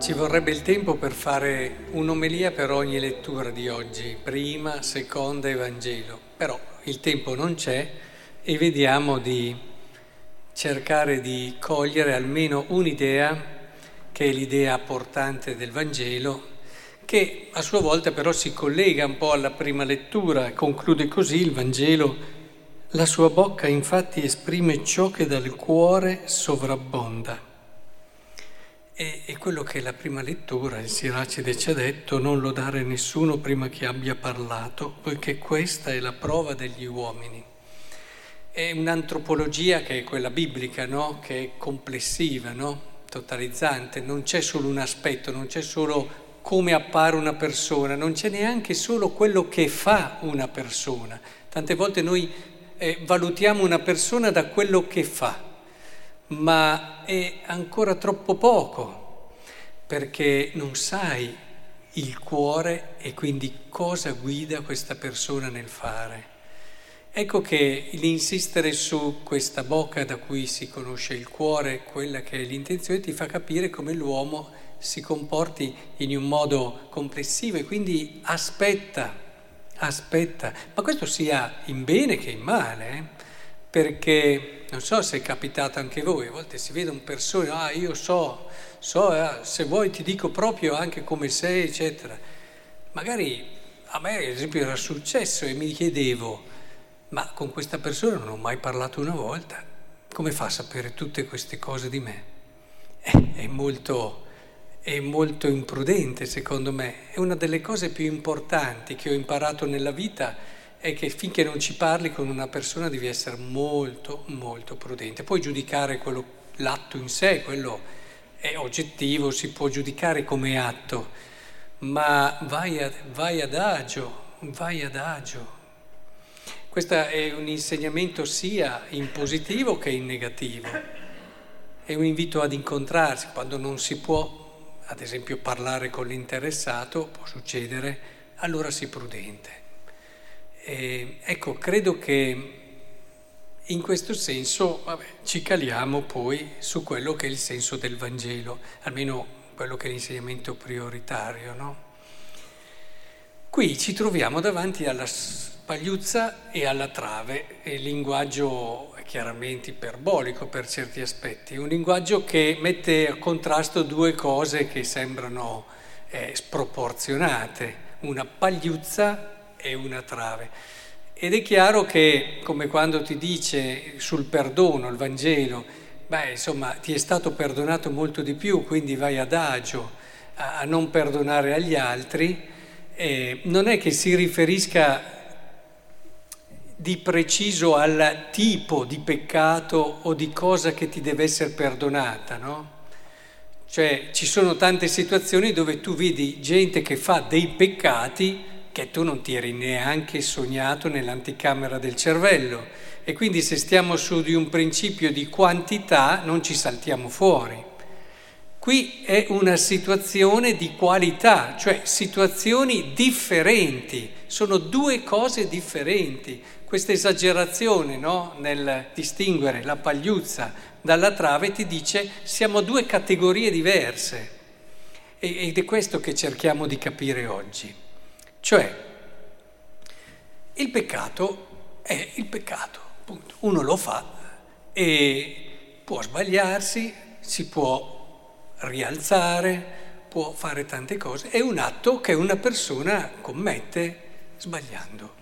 Ci vorrebbe il tempo per fare un'omelia per ogni lettura di oggi, prima, seconda e Vangelo, però il tempo non c'è e vediamo di cercare di cogliere almeno un'idea, che è l'idea portante del Vangelo, che a sua volta però si collega un po' alla prima lettura conclude così il Vangelo. La sua bocca infatti esprime ciò che dal cuore sovrabbonda. E, e quello che la prima lettura, il Siracide ci ha detto, non lodare nessuno prima che abbia parlato, poiché questa è la prova degli uomini. È un'antropologia che è quella biblica, no? che è complessiva, no? totalizzante, non c'è solo un aspetto, non c'è solo come appare una persona, non c'è neanche solo quello che fa una persona. Tante volte noi eh, valutiamo una persona da quello che fa ma è ancora troppo poco perché non sai il cuore e quindi cosa guida questa persona nel fare. Ecco che l'insistere su questa bocca da cui si conosce il cuore, quella che è l'intenzione, ti fa capire come l'uomo si comporti in un modo complessivo e quindi aspetta, aspetta, ma questo sia in bene che in male. Eh? Perché non so se è capitato anche voi, a volte si vede un persona, ah io so, so, eh, se vuoi ti dico proprio anche come sei, eccetera. Magari a me ad esempio era successo e mi chiedevo, ma con questa persona non ho mai parlato una volta, come fa a sapere tutte queste cose di me? Eh, è molto, è molto imprudente secondo me, è una delle cose più importanti che ho imparato nella vita è che finché non ci parli con una persona devi essere molto, molto prudente. Puoi giudicare quello, l'atto in sé, quello è oggettivo, si può giudicare come atto, ma vai, a, vai ad agio, vai ad agio. Questo è un insegnamento sia in positivo che in negativo. È un invito ad incontrarsi quando non si può, ad esempio, parlare con l'interessato, può succedere, allora sii prudente. E, ecco, credo che in questo senso vabbè, ci caliamo poi su quello che è il senso del Vangelo, almeno quello che è l'insegnamento prioritario. No? Qui ci troviamo davanti alla pagliuzza e alla trave, il linguaggio è chiaramente iperbolico per certi aspetti, un linguaggio che mette a contrasto due cose che sembrano eh, sproporzionate, una pagliuzza è una trave. Ed è chiaro che, come quando ti dice sul perdono il Vangelo, beh, insomma, ti è stato perdonato molto di più, quindi vai adagio a, a non perdonare agli altri, eh, non è che si riferisca di preciso al tipo di peccato o di cosa che ti deve essere perdonata, no? Cioè ci sono tante situazioni dove tu vedi gente che fa dei peccati che tu non ti eri neanche sognato nell'anticamera del cervello e quindi se stiamo su di un principio di quantità non ci saltiamo fuori. Qui è una situazione di qualità, cioè situazioni differenti, sono due cose differenti. Questa esagerazione no? nel distinguere la pagliuzza dalla trave ti dice siamo due categorie diverse ed è questo che cerchiamo di capire oggi. Cioè, il peccato è il peccato, appunto. Uno lo fa e può sbagliarsi, si può rialzare, può fare tante cose. È un atto che una persona commette sbagliando.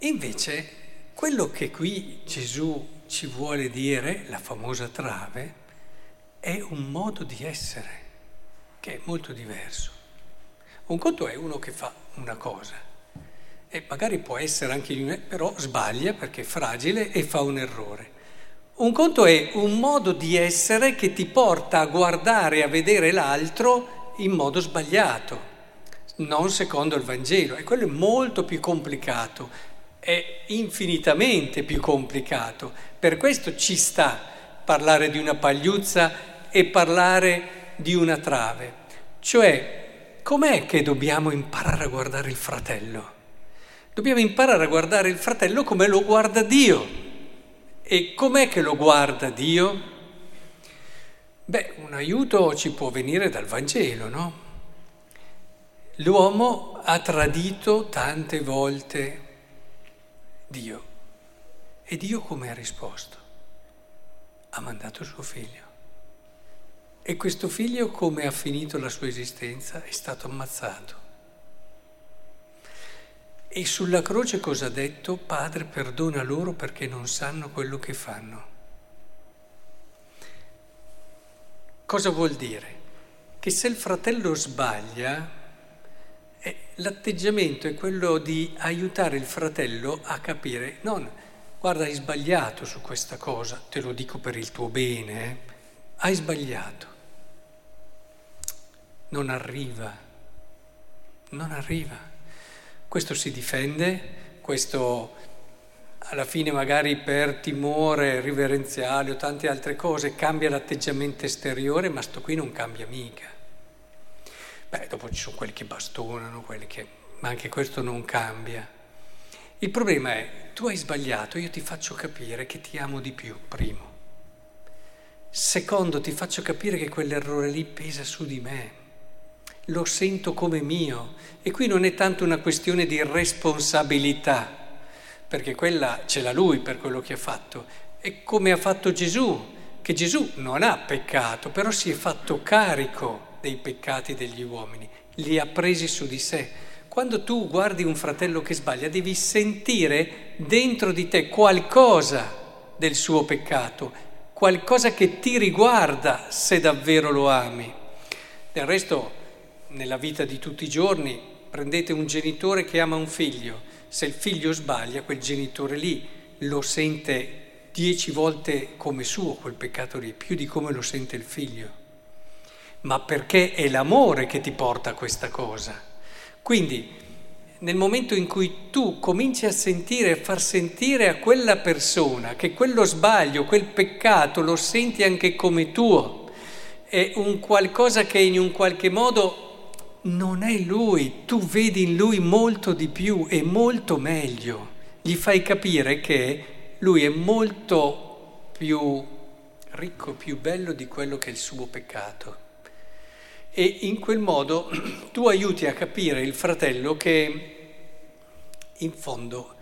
Invece, quello che qui Gesù ci vuole dire, la famosa trave, è un modo di essere che è molto diverso. Un conto è uno che fa una cosa e magari può essere anche, però sbaglia perché è fragile e fa un errore. Un conto è un modo di essere che ti porta a guardare, a vedere l'altro in modo sbagliato, non secondo il Vangelo. E quello è molto più complicato, è infinitamente più complicato. Per questo ci sta parlare di una pagliuzza e parlare di una trave. Cioè, com'è che dobbiamo imparare a guardare il fratello? Dobbiamo imparare a guardare il fratello come lo guarda Dio. E com'è che lo guarda Dio? Beh, un aiuto ci può venire dal Vangelo, no? L'uomo ha tradito tante volte Dio. E Dio come ha risposto? Ha mandato suo figlio. E questo figlio come ha finito la sua esistenza? È stato ammazzato. E sulla croce cosa ha detto? Padre, perdona loro perché non sanno quello che fanno. Cosa vuol dire? Che se il fratello sbaglia, eh, l'atteggiamento è quello di aiutare il fratello a capire, non guarda hai sbagliato su questa cosa, te lo dico per il tuo bene, eh? hai sbagliato. Non arriva, non arriva. Questo si difende, questo alla fine magari per timore riverenziale o tante altre cose cambia l'atteggiamento esteriore, ma sto qui non cambia mica. Beh, dopo ci sono quelli che bastonano, quelli che... ma anche questo non cambia. Il problema è, tu hai sbagliato, io ti faccio capire che ti amo di più, primo. Secondo, ti faccio capire che quell'errore lì pesa su di me, lo sento come mio. E qui non è tanto una questione di responsabilità perché quella ce l'ha lui per quello che ha fatto. È come ha fatto Gesù, che Gesù non ha peccato, però si è fatto carico dei peccati degli uomini, li ha presi su di sé. Quando tu guardi un fratello che sbaglia, devi sentire dentro di te qualcosa del suo peccato, qualcosa che ti riguarda se davvero lo ami. Del resto, nella vita di tutti i giorni, prendete un genitore che ama un figlio, se il figlio sbaglia, quel genitore lì lo sente dieci volte come suo quel peccato lì, più di come lo sente il figlio. Ma perché è l'amore che ti porta a questa cosa. Quindi nel momento in cui tu cominci a sentire, a far sentire a quella persona che quello sbaglio, quel peccato lo senti anche come tuo, è un qualcosa che in un qualche modo non è lui, tu vedi in lui molto di più e molto meglio, gli fai capire che lui è molto più ricco, più bello di quello che è il suo peccato. E in quel modo tu aiuti a capire il fratello che in fondo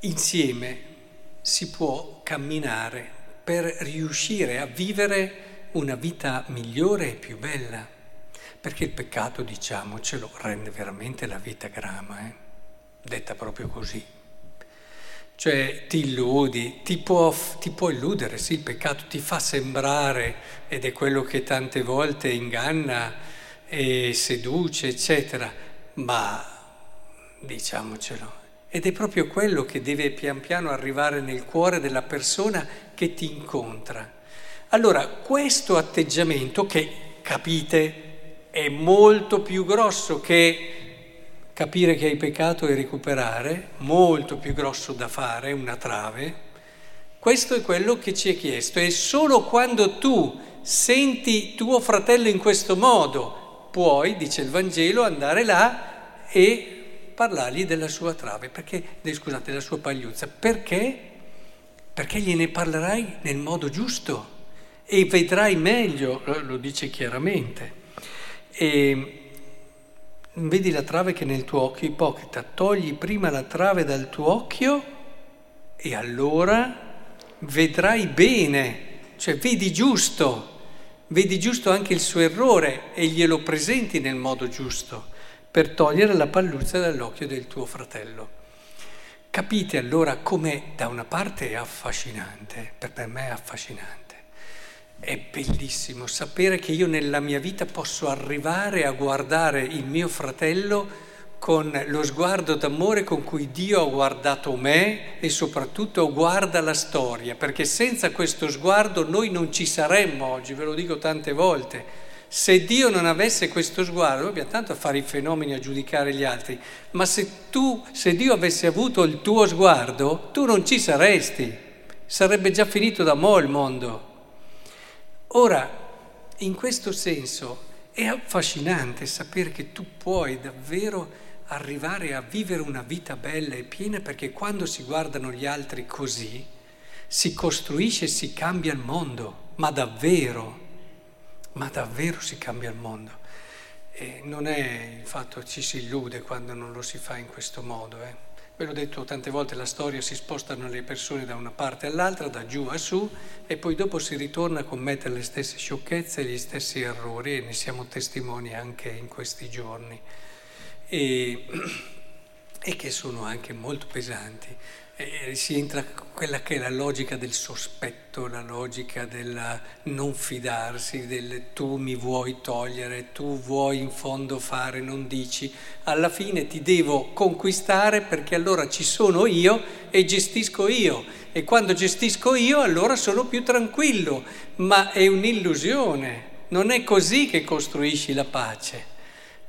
insieme si può camminare per riuscire a vivere una vita migliore e più bella. Perché il peccato, diciamocelo, rende veramente la vita grama, eh? detta proprio così. Cioè ti illudi, ti può, ti può, illudere, sì, il peccato ti fa sembrare, ed è quello che tante volte inganna e seduce, eccetera, ma diciamocelo, ed è proprio quello che deve pian piano arrivare nel cuore della persona che ti incontra. Allora, questo atteggiamento che, capite, è molto più grosso che capire che hai peccato e recuperare, molto più grosso da fare, una trave. Questo è quello che ci è chiesto e solo quando tu senti tuo fratello in questo modo puoi, dice il Vangelo, andare là e parlargli della sua trave, perché, scusate, della sua pagliuzza. Perché? Perché gliene parlerai nel modo giusto e vedrai meglio, lo dice chiaramente. E vedi la trave che è nel tuo occhio, ipocrita, togli prima la trave dal tuo occhio e allora vedrai bene, cioè vedi giusto, vedi giusto anche il suo errore e glielo presenti nel modo giusto per togliere la palluzza dall'occhio del tuo fratello. Capite allora come da una parte è affascinante, per me è affascinante è bellissimo sapere che io nella mia vita posso arrivare a guardare il mio fratello con lo sguardo d'amore con cui Dio ha guardato me e soprattutto guarda la storia, perché senza questo sguardo noi non ci saremmo oggi, ve lo dico tante volte. Se Dio non avesse questo sguardo, noi abbiamo tanto a fare i fenomeni, a giudicare gli altri, ma se tu, se Dio avesse avuto il tuo sguardo, tu non ci saresti, sarebbe già finito da mo' il mondo. Ora, in questo senso è affascinante sapere che tu puoi davvero arrivare a vivere una vita bella e piena perché quando si guardano gli altri così, si costruisce e si cambia il mondo, ma davvero. ma davvero si cambia il mondo. E non è il fatto ci si illude quando non lo si fa in questo modo. Eh. Ve l'ho detto tante volte, la storia si spostano le persone da una parte all'altra, da giù a su, e poi dopo si ritorna a commettere le stesse sciocchezze e gli stessi errori, e ne siamo testimoni anche in questi giorni, e, e che sono anche molto pesanti eh, si entra quella che è la logica del sospetto, la logica del non fidarsi, del tu mi vuoi togliere, tu vuoi in fondo fare, non dici, alla fine ti devo conquistare perché allora ci sono io e gestisco io. E quando gestisco io allora sono più tranquillo, ma è un'illusione, non è così che costruisci la pace.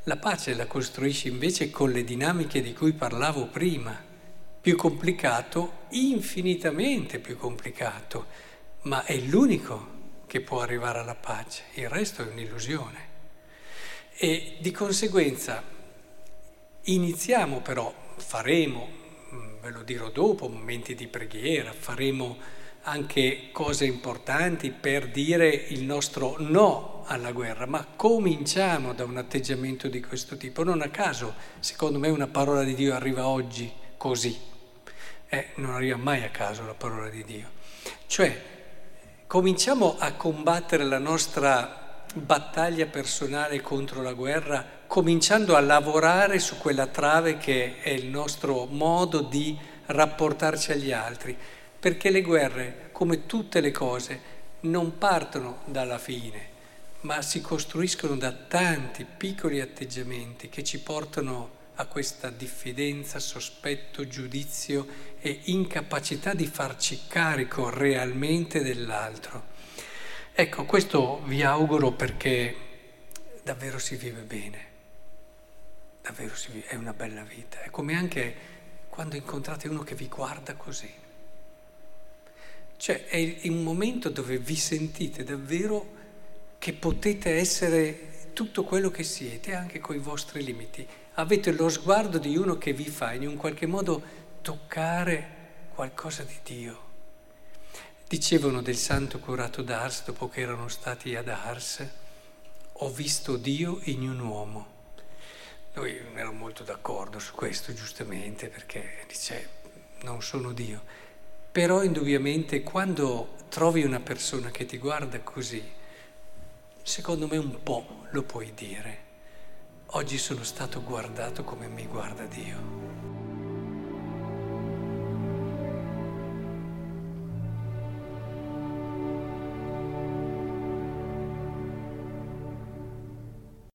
La pace la costruisci invece con le dinamiche di cui parlavo prima più complicato, infinitamente più complicato, ma è l'unico che può arrivare alla pace, il resto è un'illusione. E di conseguenza iniziamo però, faremo, mm, ve lo dirò dopo, momenti di preghiera, faremo anche cose importanti per dire il nostro no alla guerra, ma cominciamo da un atteggiamento di questo tipo. Non a caso, secondo me, una parola di Dio arriva oggi così eh, non arriva mai a caso la parola di Dio. Cioè, cominciamo a combattere la nostra battaglia personale contro la guerra, cominciando a lavorare su quella trave che è il nostro modo di rapportarci agli altri, perché le guerre, come tutte le cose, non partono dalla fine, ma si costruiscono da tanti piccoli atteggiamenti che ci portano a questa diffidenza, sospetto, giudizio e incapacità di farci carico realmente dell'altro. Ecco, questo vi auguro perché davvero si vive bene, davvero si vive, è una bella vita. È come anche quando incontrate uno che vi guarda così. Cioè è un momento dove vi sentite davvero che potete essere tutto quello che siete, anche con i vostri limiti avete lo sguardo di uno che vi fa in un qualche modo toccare qualcosa di Dio. Dicevano del santo curato d'Ars dopo che erano stati ad Ars, ho visto Dio in un uomo. Noi non ero molto d'accordo su questo, giustamente, perché dice non sono Dio. Però indubbiamente quando trovi una persona che ti guarda così, secondo me un po' lo puoi dire oggi sono stato guardato come mi guarda Dio.